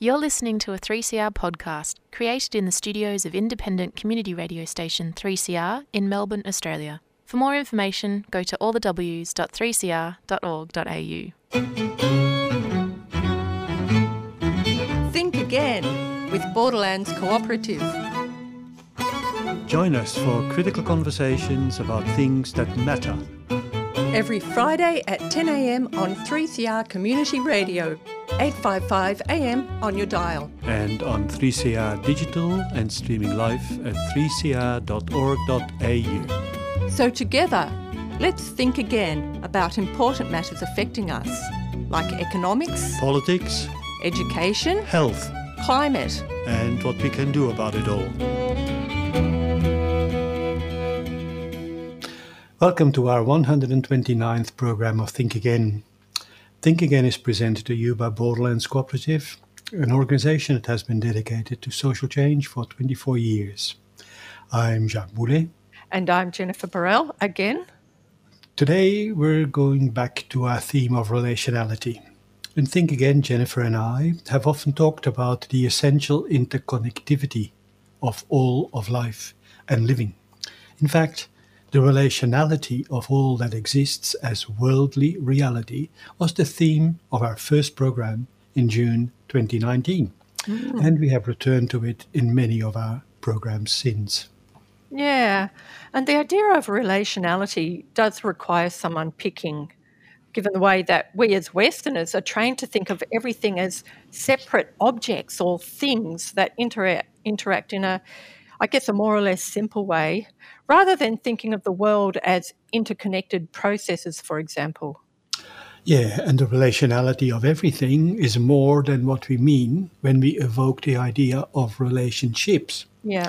You're listening to a 3CR podcast created in the studios of independent community radio station 3CR in Melbourne, Australia. For more information, go to allthews.3cr.org.au. Think Again with Borderlands Cooperative. Join us for critical conversations about things that matter. Every Friday at 10am on 3CR Community Radio, 855 AM on your dial. And on 3CR Digital and streaming live at 3cr.org.au. So, together, let's think again about important matters affecting us, like economics, Politics, education, health, climate. and what we can do about it all. Welcome to our 129th program of Think Again. Think Again is presented to you by Borderlands Cooperative, an organization that has been dedicated to social change for 24 years. I'm Jacques Boulet. And I'm Jennifer Burrell again. Today we're going back to our theme of relationality. In Think Again, Jennifer and I have often talked about the essential interconnectivity of all of life and living. In fact, the relationality of all that exists as worldly reality was the theme of our first program in June 2019. Mm. And we have returned to it in many of our programs since. Yeah, and the idea of relationality does require some unpicking, given the way that we as Westerners are trained to think of everything as separate objects or things that interact, interact in a, I guess, a more or less simple way, rather than thinking of the world as interconnected processes, for example. Yeah, and the relationality of everything is more than what we mean when we evoke the idea of relationships. Yeah.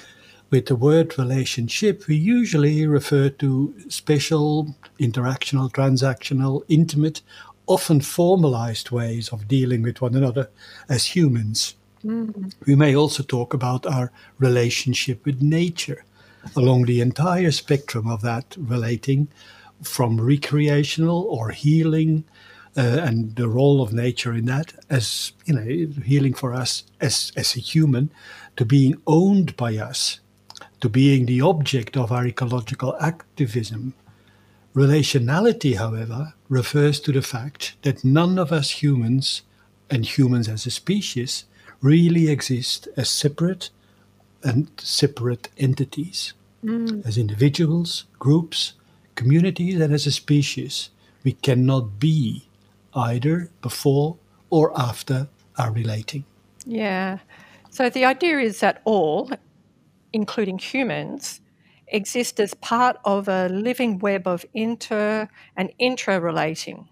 With the word relationship, we usually refer to special, interactional, transactional, intimate, often formalized ways of dealing with one another as humans. We may also talk about our relationship with nature along the entire spectrum of that relating from recreational or healing uh, and the role of nature in that as you know healing for us as as a human to being owned by us to being the object of our ecological activism. Relationality however refers to the fact that none of us humans and humans as a species really exist as separate and separate entities mm. as individuals, groups, communities, and as a species, we cannot be either before or after our relating. Yeah. So the idea is that all, including humans, exist as part of a living web of inter and intra relating,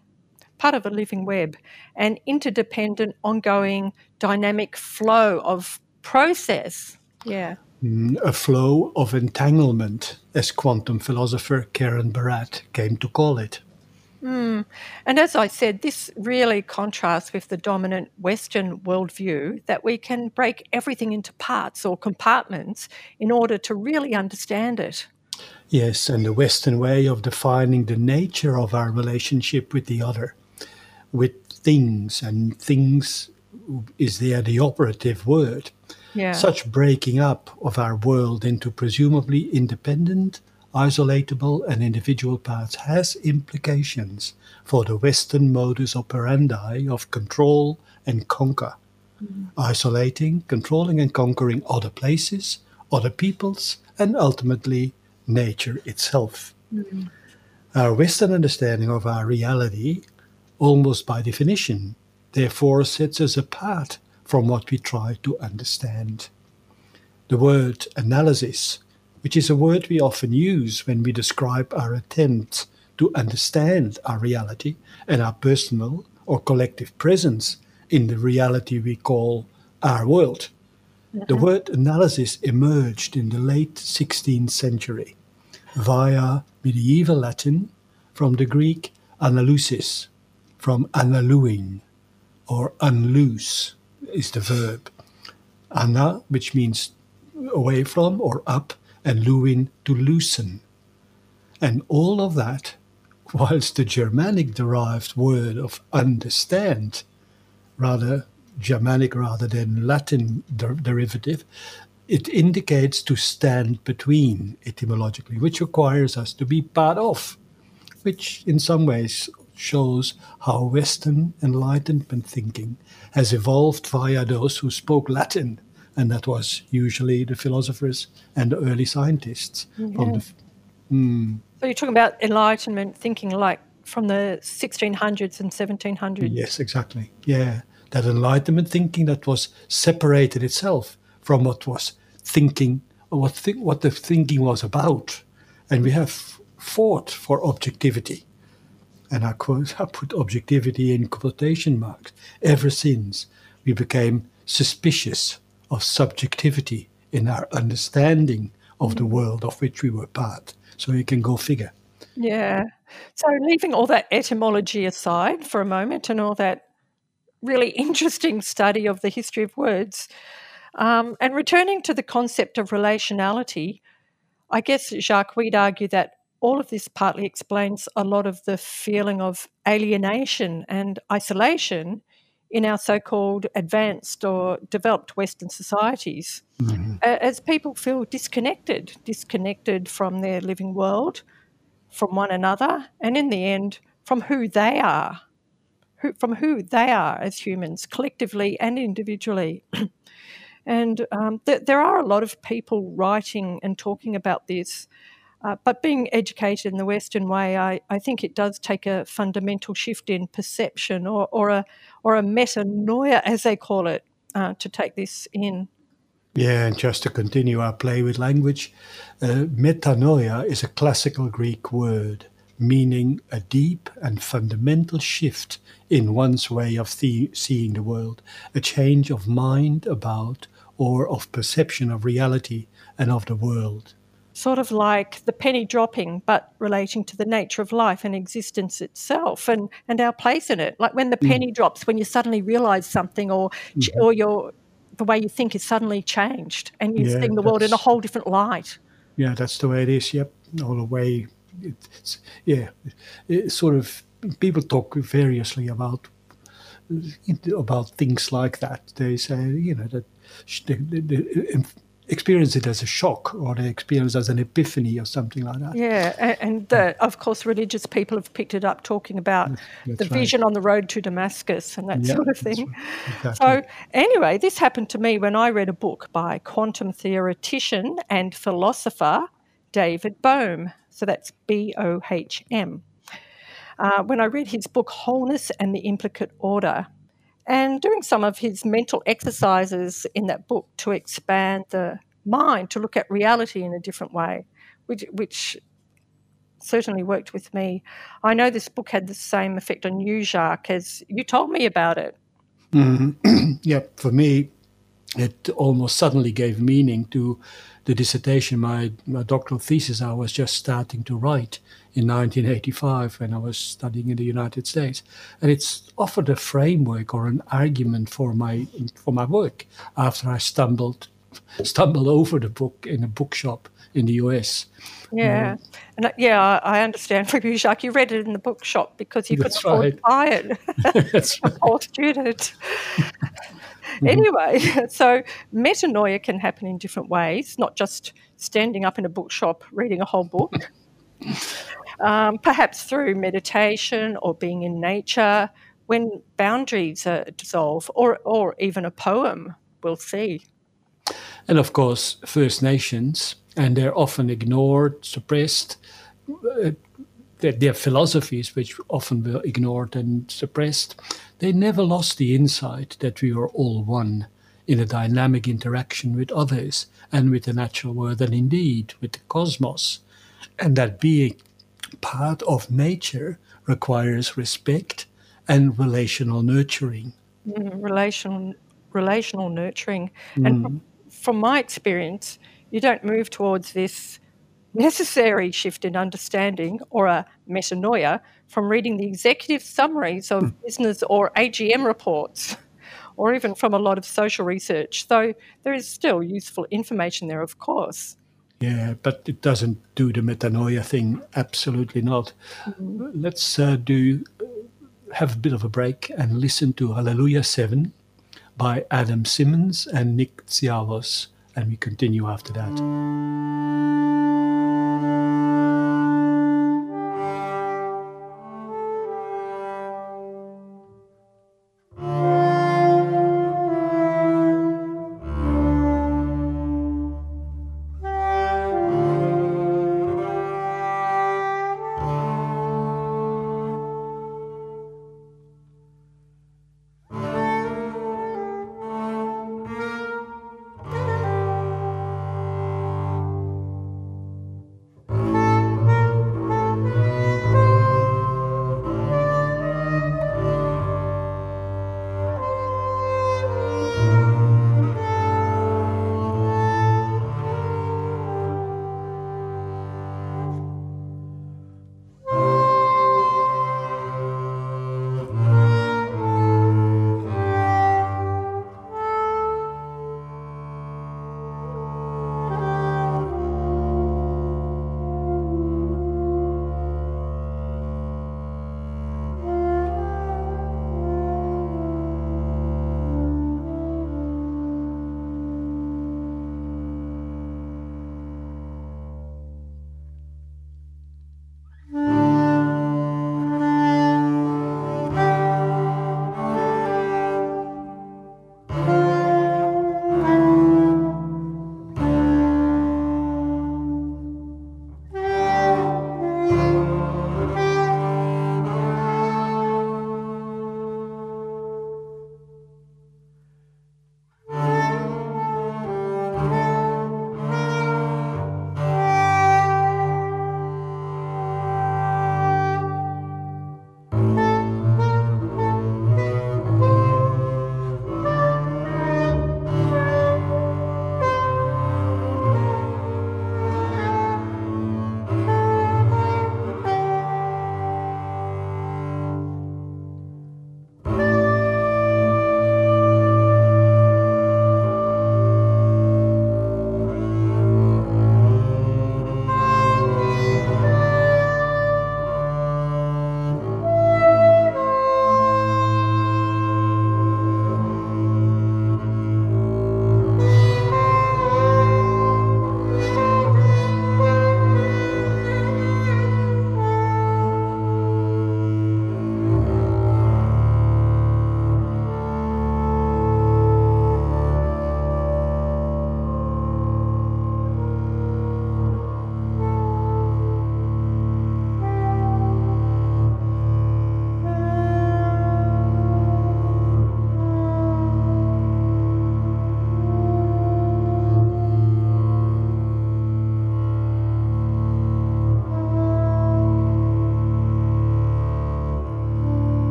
part of a living web, an interdependent, ongoing, dynamic flow of process. Yeah. Mm, A flow of entanglement, as quantum philosopher Karen Barad came to call it. And as I said, this really contrasts with the dominant Western worldview that we can break everything into parts or compartments in order to really understand it. Yes, and the Western way of defining the nature of our relationship with the other, with things, and things is there the operative word. Yeah. Such breaking up of our world into presumably independent, isolatable, and individual parts has implications for the Western modus operandi of control and conquer. Mm-hmm. Isolating, controlling, and conquering other places, other peoples, and ultimately nature itself. Mm-hmm. Our Western understanding of our reality, almost by definition, therefore sets us apart from what we try to understand. The word analysis, which is a word we often use when we describe our attempts to understand our reality and our personal or collective presence in the reality we call our world. The uh-huh. word analysis emerged in the late 16th century via medieval Latin from the Greek analusis, from analuein or unloose is the verb. Ana, which means away from or up, and luin, to loosen. And all of that, whilst the Germanic derived word of understand rather Germanic rather than Latin der- derivative, it indicates to stand between etymologically, which requires us to be part of, which in some ways shows how Western Enlightenment thinking has evolved via those who spoke Latin, and that was usually the philosophers and the early scientists. Yeah. The, mm. So you're talking about Enlightenment thinking like from the 1600s and 1700s. Yes, exactly. Yeah, that Enlightenment thinking that was separated itself from what was thinking, what th- what the thinking was about, and we have fought for objectivity and I, quote, I put objectivity in quotation marks, ever since we became suspicious of subjectivity in our understanding of the world of which we were part. So you can go figure. Yeah. So leaving all that etymology aside for a moment and all that really interesting study of the history of words, um, and returning to the concept of relationality, I guess, Jacques, we'd argue that all of this partly explains a lot of the feeling of alienation and isolation in our so called advanced or developed Western societies. Mm-hmm. As people feel disconnected, disconnected from their living world, from one another, and in the end, from who they are, who, from who they are as humans, collectively and individually. and um, th- there are a lot of people writing and talking about this. Uh, but being educated in the Western way, I, I think it does take a fundamental shift in perception or, or, a, or a metanoia, as they call it, uh, to take this in. Yeah, and just to continue our play with language, uh, metanoia is a classical Greek word meaning a deep and fundamental shift in one's way of the- seeing the world, a change of mind about or of perception of reality and of the world sort of like the penny dropping, but relating to the nature of life and existence itself and, and our place in it. Like when the mm. penny mm. drops, when you suddenly realize something or, mm-hmm. or your, the way you think is suddenly changed and you're yeah, seeing the world in a whole different light. Yeah, that's the way it is. Yep. All the way. It's, yeah. It's sort of, people talk variously about about things like that. They say, you know, that the, the, the experience it as a shock or they experience it as an epiphany or something like that. Yeah, and, and uh, of course, religious people have picked it up talking about that's the right. vision on the road to Damascus and that yeah, sort of thing. Right. Exactly. So, anyway, this happened to me when I read a book by quantum theoretician and philosopher David Bohm. So that's B O H M. Uh, when I read his book Wholeness and the Implicate Order, and doing some of his mental exercises in that book to expand the mind to look at reality in a different way, which, which certainly worked with me. I know this book had the same effect on you, Jacques, as you told me about it. Mm-hmm. yeah, for me, it almost suddenly gave meaning to the dissertation, my, my doctoral thesis I was just starting to write in 1985 when I was studying in the United States, and it's offered a framework or an argument for my for my work after I stumbled stumbled over the book in a bookshop in the US. Yeah, um, and yeah, I understand from you, Jacques. You read it in the bookshop because you couldn't afford to buy it. That's right. Poor student. Mm-hmm. Anyway, so metanoia can happen in different ways, not just standing up in a bookshop reading a whole book. Um, perhaps through meditation or being in nature, when boundaries are dissolved, or, or even a poem, we'll see. And of course, First Nations, and they're often ignored, suppressed. Uh, their philosophies, which often were ignored and suppressed, they never lost the insight that we are all one in a dynamic interaction with others and with the natural world and indeed with the cosmos. And that being part of nature requires respect and relational nurturing. Mm, relational, relational nurturing. Mm. And from, from my experience, you don't move towards this necessary shift in understanding or a metanoia from reading the executive summaries of mm. business or AGM reports or even from a lot of social research, though there is still useful information there, of course. Yeah, but it doesn't do the metanoia thing. Absolutely not. Mm-hmm. Let's uh, do have a bit of a break and listen to Hallelujah 7 by Adam Simmons and Nick Tsiavos. And we continue after that.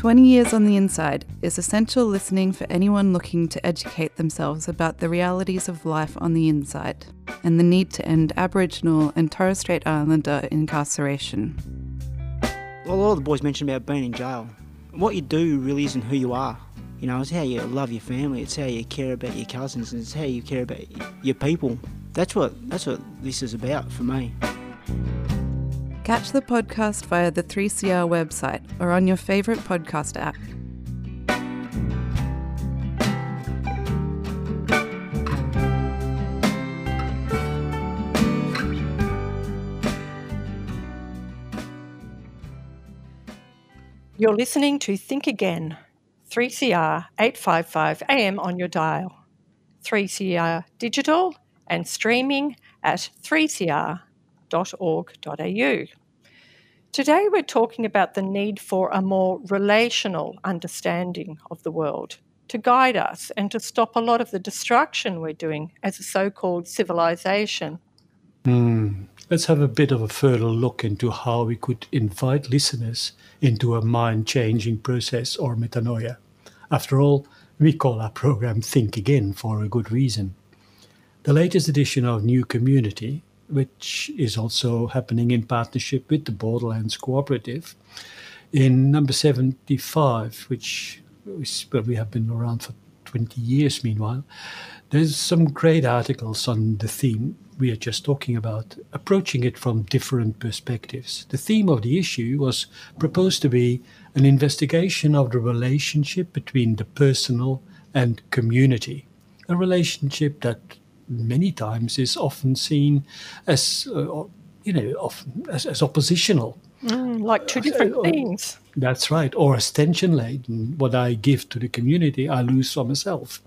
20 Years on the Inside is essential listening for anyone looking to educate themselves about the realities of life on the inside and the need to end Aboriginal and Torres Strait Islander incarceration. Well, a lot of the boys mentioned about being in jail. What you do really isn't who you are. You know, it's how you love your family. It's how you care about your cousins. And it's how you care about your people. That's what that's what this is about for me. Catch the podcast via the 3CR website or on your favourite podcast app. You're listening to Think Again, 3CR 855 AM on your dial. 3CR digital and streaming at 3cr.org.au. Today, we're talking about the need for a more relational understanding of the world to guide us and to stop a lot of the destruction we're doing as a so called civilization. Mm. Let's have a bit of a further look into how we could invite listeners into a mind changing process or metanoia. After all, we call our program Think Again for a good reason. The latest edition of New Community, which is also happening in partnership with the Borderlands Cooperative, in number 75, which is where we have been around for 20 years meanwhile, there's some great articles on the theme we are just talking about, approaching it from different perspectives. The theme of the issue was proposed to be an investigation of the relationship between the personal and community, a relationship that many times is often seen as, uh, you know, often as, as oppositional. Mm, like two different uh, things. That's right. Or as tension laden. What I give to the community, I lose for myself.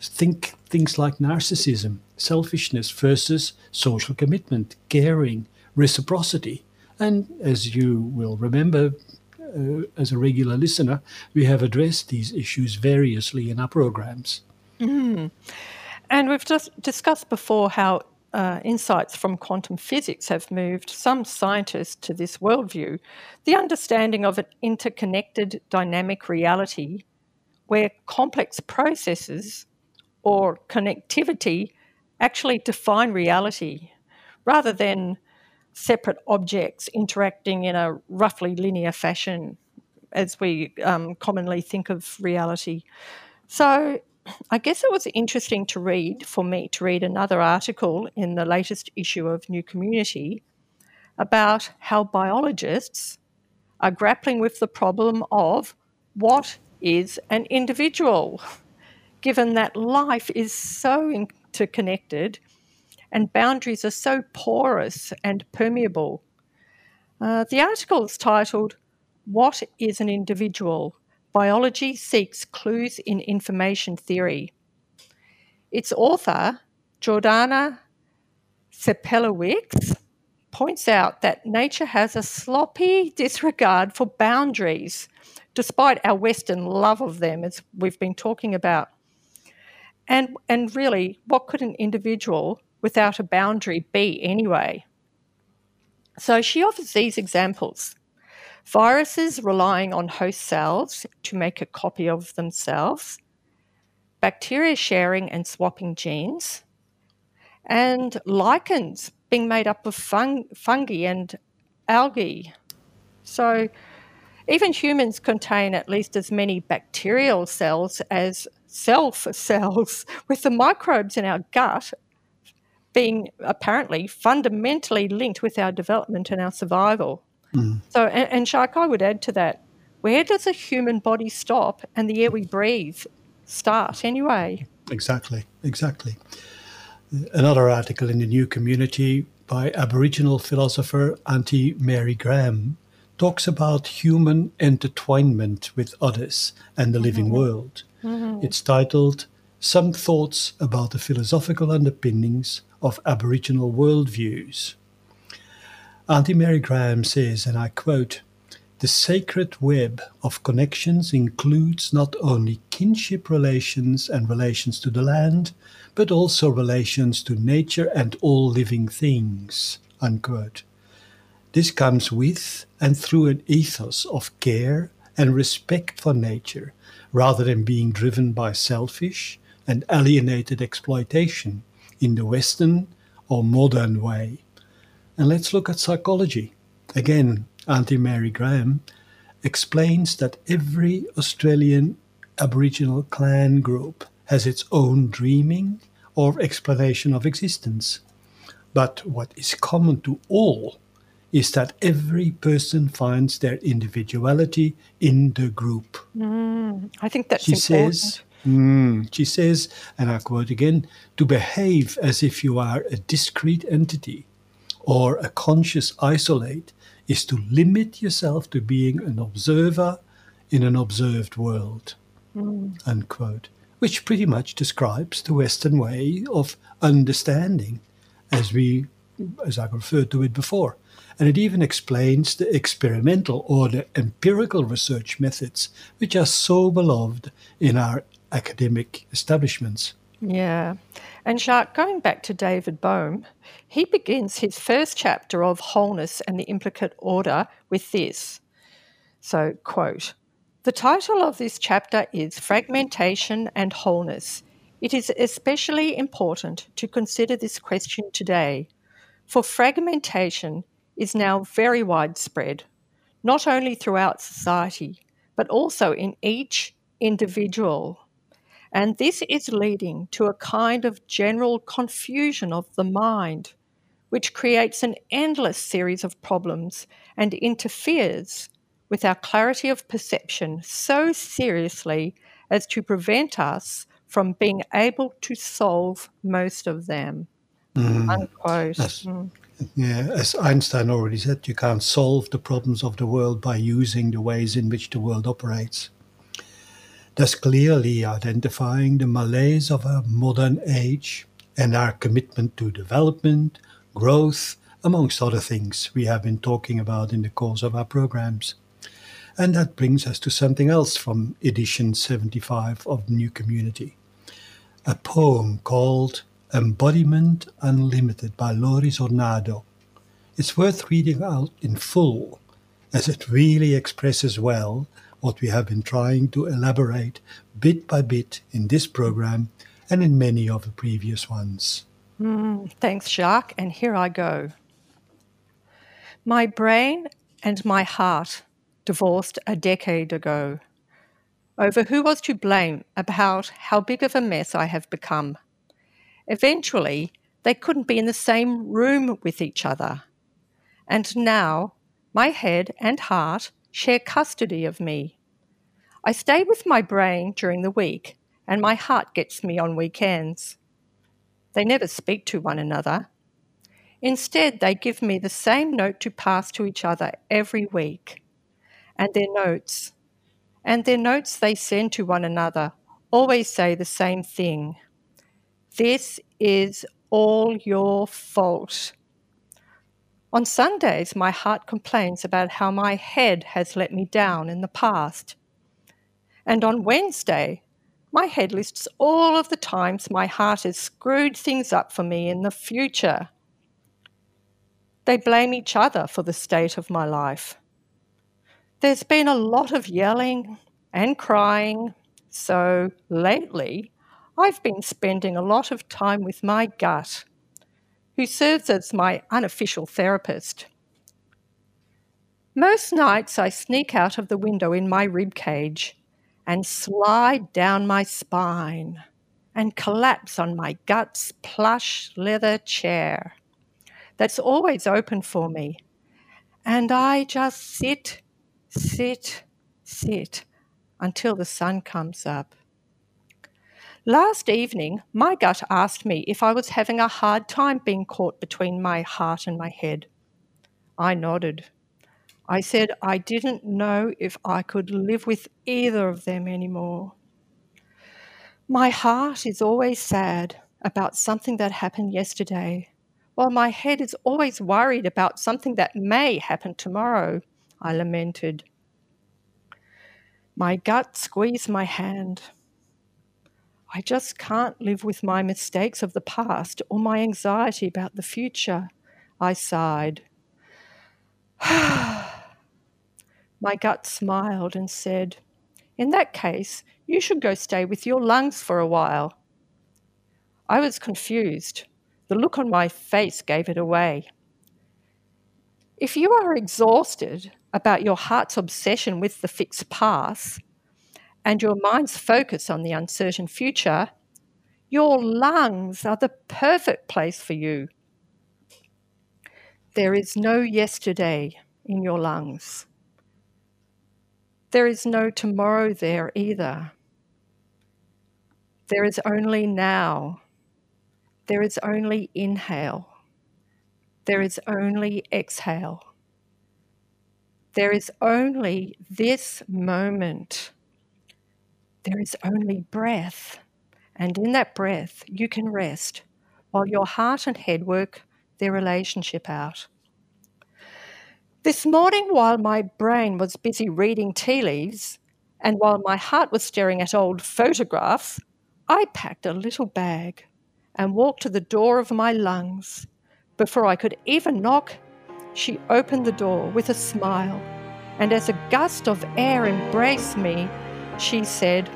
Think things like narcissism, selfishness versus social commitment, caring, reciprocity. And as you will remember, uh, as a regular listener, we have addressed these issues variously in our programs. Mm. And we've just discussed before how uh, insights from quantum physics have moved some scientists to this worldview the understanding of an interconnected dynamic reality where complex processes or connectivity actually define reality rather than separate objects interacting in a roughly linear fashion as we um, commonly think of reality. So, I guess it was interesting to read for me to read another article in the latest issue of New Community about how biologists are grappling with the problem of what is an individual, given that life is so interconnected and boundaries are so porous and permeable. Uh, the article is titled, What is an Individual? Biology Seeks Clues in Information Theory. Its author, Jordana Cepelewicz, points out that nature has a sloppy disregard for boundaries, despite our Western love of them, as we've been talking about. And, and really, what could an individual without a boundary be anyway? So she offers these examples viruses relying on host cells to make a copy of themselves, bacteria sharing and swapping genes, and lichens being made up of fung- fungi and algae. So, even humans contain at least as many bacterial cells as self cells, with the microbes in our gut being apparently fundamentally linked with our development and our survival. Mm. So, and, and Jacques, I would add to that where does a human body stop and the air we breathe start anyway? Exactly, exactly. Another article in the New Community by Aboriginal philosopher Auntie Mary Graham talks about human intertwinement with others and the living mm-hmm. world. Mm-hmm. It's titled Some Thoughts About the Philosophical Underpinnings of Aboriginal Worldviews. Auntie Mary Graham says, and I quote, the sacred web of connections includes not only kinship relations and relations to the land, but also relations to nature and all living things. Unquote. This comes with and through an ethos of care and respect for nature, rather than being driven by selfish and alienated exploitation in the Western or modern way. And let's look at psychology. Again, Auntie Mary Graham explains that every Australian Aboriginal clan group has its own dreaming or explanation of existence. But what is common to all is that every person finds their individuality in the group. Mm, I think that's she important. Says, mm, she says, and I quote again, to behave as if you are a discrete entity or a conscious isolate is to limit yourself to being an observer in an observed world. Mm. unquote, which pretty much describes the Western way of understanding as we as I referred to it before. And it even explains the experimental or the empirical research methods which are so beloved in our academic establishments. Yeah. And Jacques, going back to David Bohm, he begins his first chapter of Wholeness and the Implicate Order with this. So, quote, the title of this chapter is Fragmentation and Wholeness. It is especially important to consider this question today, for fragmentation is now very widespread, not only throughout society, but also in each individual. And this is leading to a kind of general confusion of the mind, which creates an endless series of problems and interferes with our clarity of perception so seriously as to prevent us from being able to solve most of them. Mm. Unquote. Yes. Mm. Yeah, as Einstein already said, you can't solve the problems of the world by using the ways in which the world operates. Thus, clearly identifying the malaise of a modern age and our commitment to development, growth, amongst other things we have been talking about in the course of our programs. And that brings us to something else from edition 75 of New Community a poem called Embodiment Unlimited by Loris Ornado. It's worth reading out in full, as it really expresses well what we have been trying to elaborate bit by bit in this program and in many of the previous ones. Mm, thanks, Jacques, and here I go. My brain and my heart divorced a decade ago over who was to blame about how big of a mess I have become. Eventually, they couldn't be in the same room with each other. And now, my head and heart share custody of me. I stay with my brain during the week, and my heart gets me on weekends. They never speak to one another. Instead, they give me the same note to pass to each other every week. And their notes, and their notes they send to one another, always say the same thing This is all your fault. On Sundays, my heart complains about how my head has let me down in the past. And on Wednesday, my head lists all of the times my heart has screwed things up for me in the future. They blame each other for the state of my life. There's been a lot of yelling and crying, so lately I've been spending a lot of time with my gut who serves as my unofficial therapist. Most nights I sneak out of the window in my rib cage and slide down my spine and collapse on my gut's plush leather chair that's always open for me. And I just sit, sit, sit until the sun comes up. Last evening, my gut asked me if I was having a hard time being caught between my heart and my head. I nodded. I said I didn't know if I could live with either of them anymore. My heart is always sad about something that happened yesterday, while my head is always worried about something that may happen tomorrow, I lamented. My gut squeezed my hand. I just can't live with my mistakes of the past or my anxiety about the future, I sighed. my gut smiled and said, In that case, you should go stay with your lungs for a while. I was confused. The look on my face gave it away. If you are exhausted about your heart's obsession with the fixed past, and your mind's focus on the uncertain future, your lungs are the perfect place for you. There is no yesterday in your lungs. There is no tomorrow there either. There is only now. There is only inhale. There is only exhale. There is only this moment there is only breath. And in that breath, you can rest while your heart and head work their relationship out. This morning, while my brain was busy reading tea leaves, and while my heart was staring at old photographs, I packed a little bag and walked to the door of my lungs. Before I could even knock, she opened the door with a smile, and as a gust of air embraced me, she said,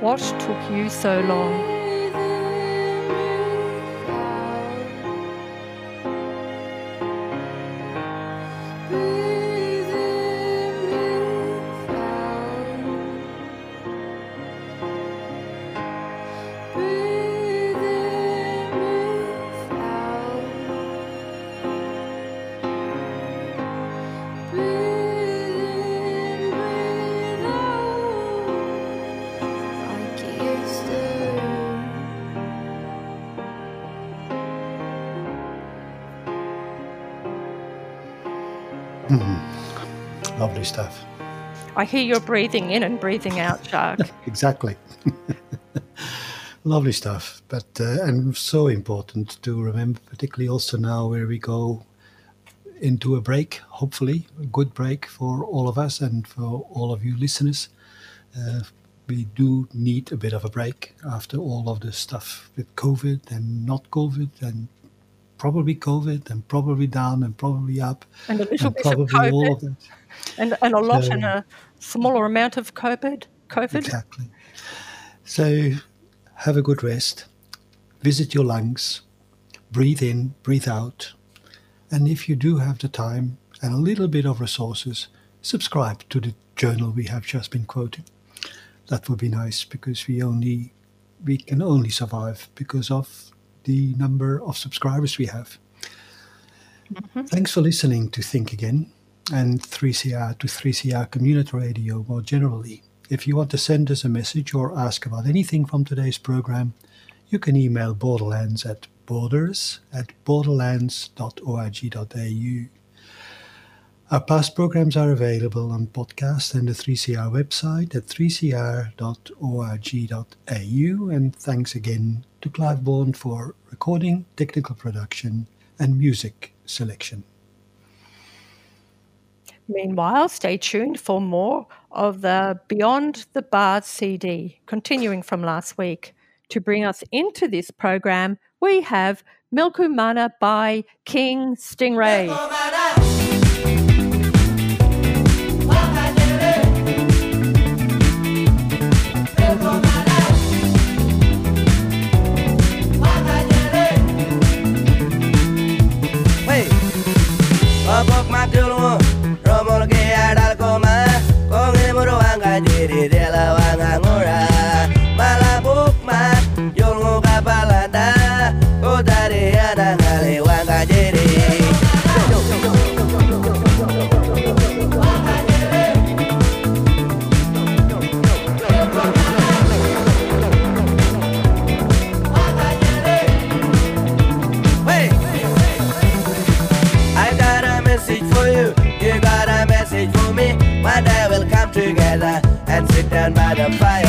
What took you so long? Stuff. I hear you're breathing in and breathing out, Jacques. exactly. Lovely stuff, but uh, and so important to remember, particularly also now where we go into a break. Hopefully, a good break for all of us and for all of you listeners. Uh, we do need a bit of a break after all of the stuff with COVID and not COVID and probably COVID and probably down and probably up and a little and bit probably of COVID. all of that. And, and a lot So- and a smaller amount of COVID. COVID. Exactly. So have a good rest. Visit your lungs. Breathe in, breathe out. And if you do have the time and a little bit of resources, subscribe to the journal we have just been quoting. That would be nice because we only we can only survive because of the number of subscribers we have. Mm-hmm. Thanks for listening to Think Again and 3CR to 3CR Community Radio more generally. If you want to send us a message or ask about anything from today's program, you can email borderlands at borders at borderlands.org.au. Our past programs are available on podcast and the 3CR website at 3cr.org.au. And thanks again to Clive Bourne for recording, technical production, and music selection. Meanwhile, stay tuned for more of the Beyond the Bars CD, continuing from last week. To bring us into this program, we have Milkumana by King Stingray. Come together and sit down by the fire.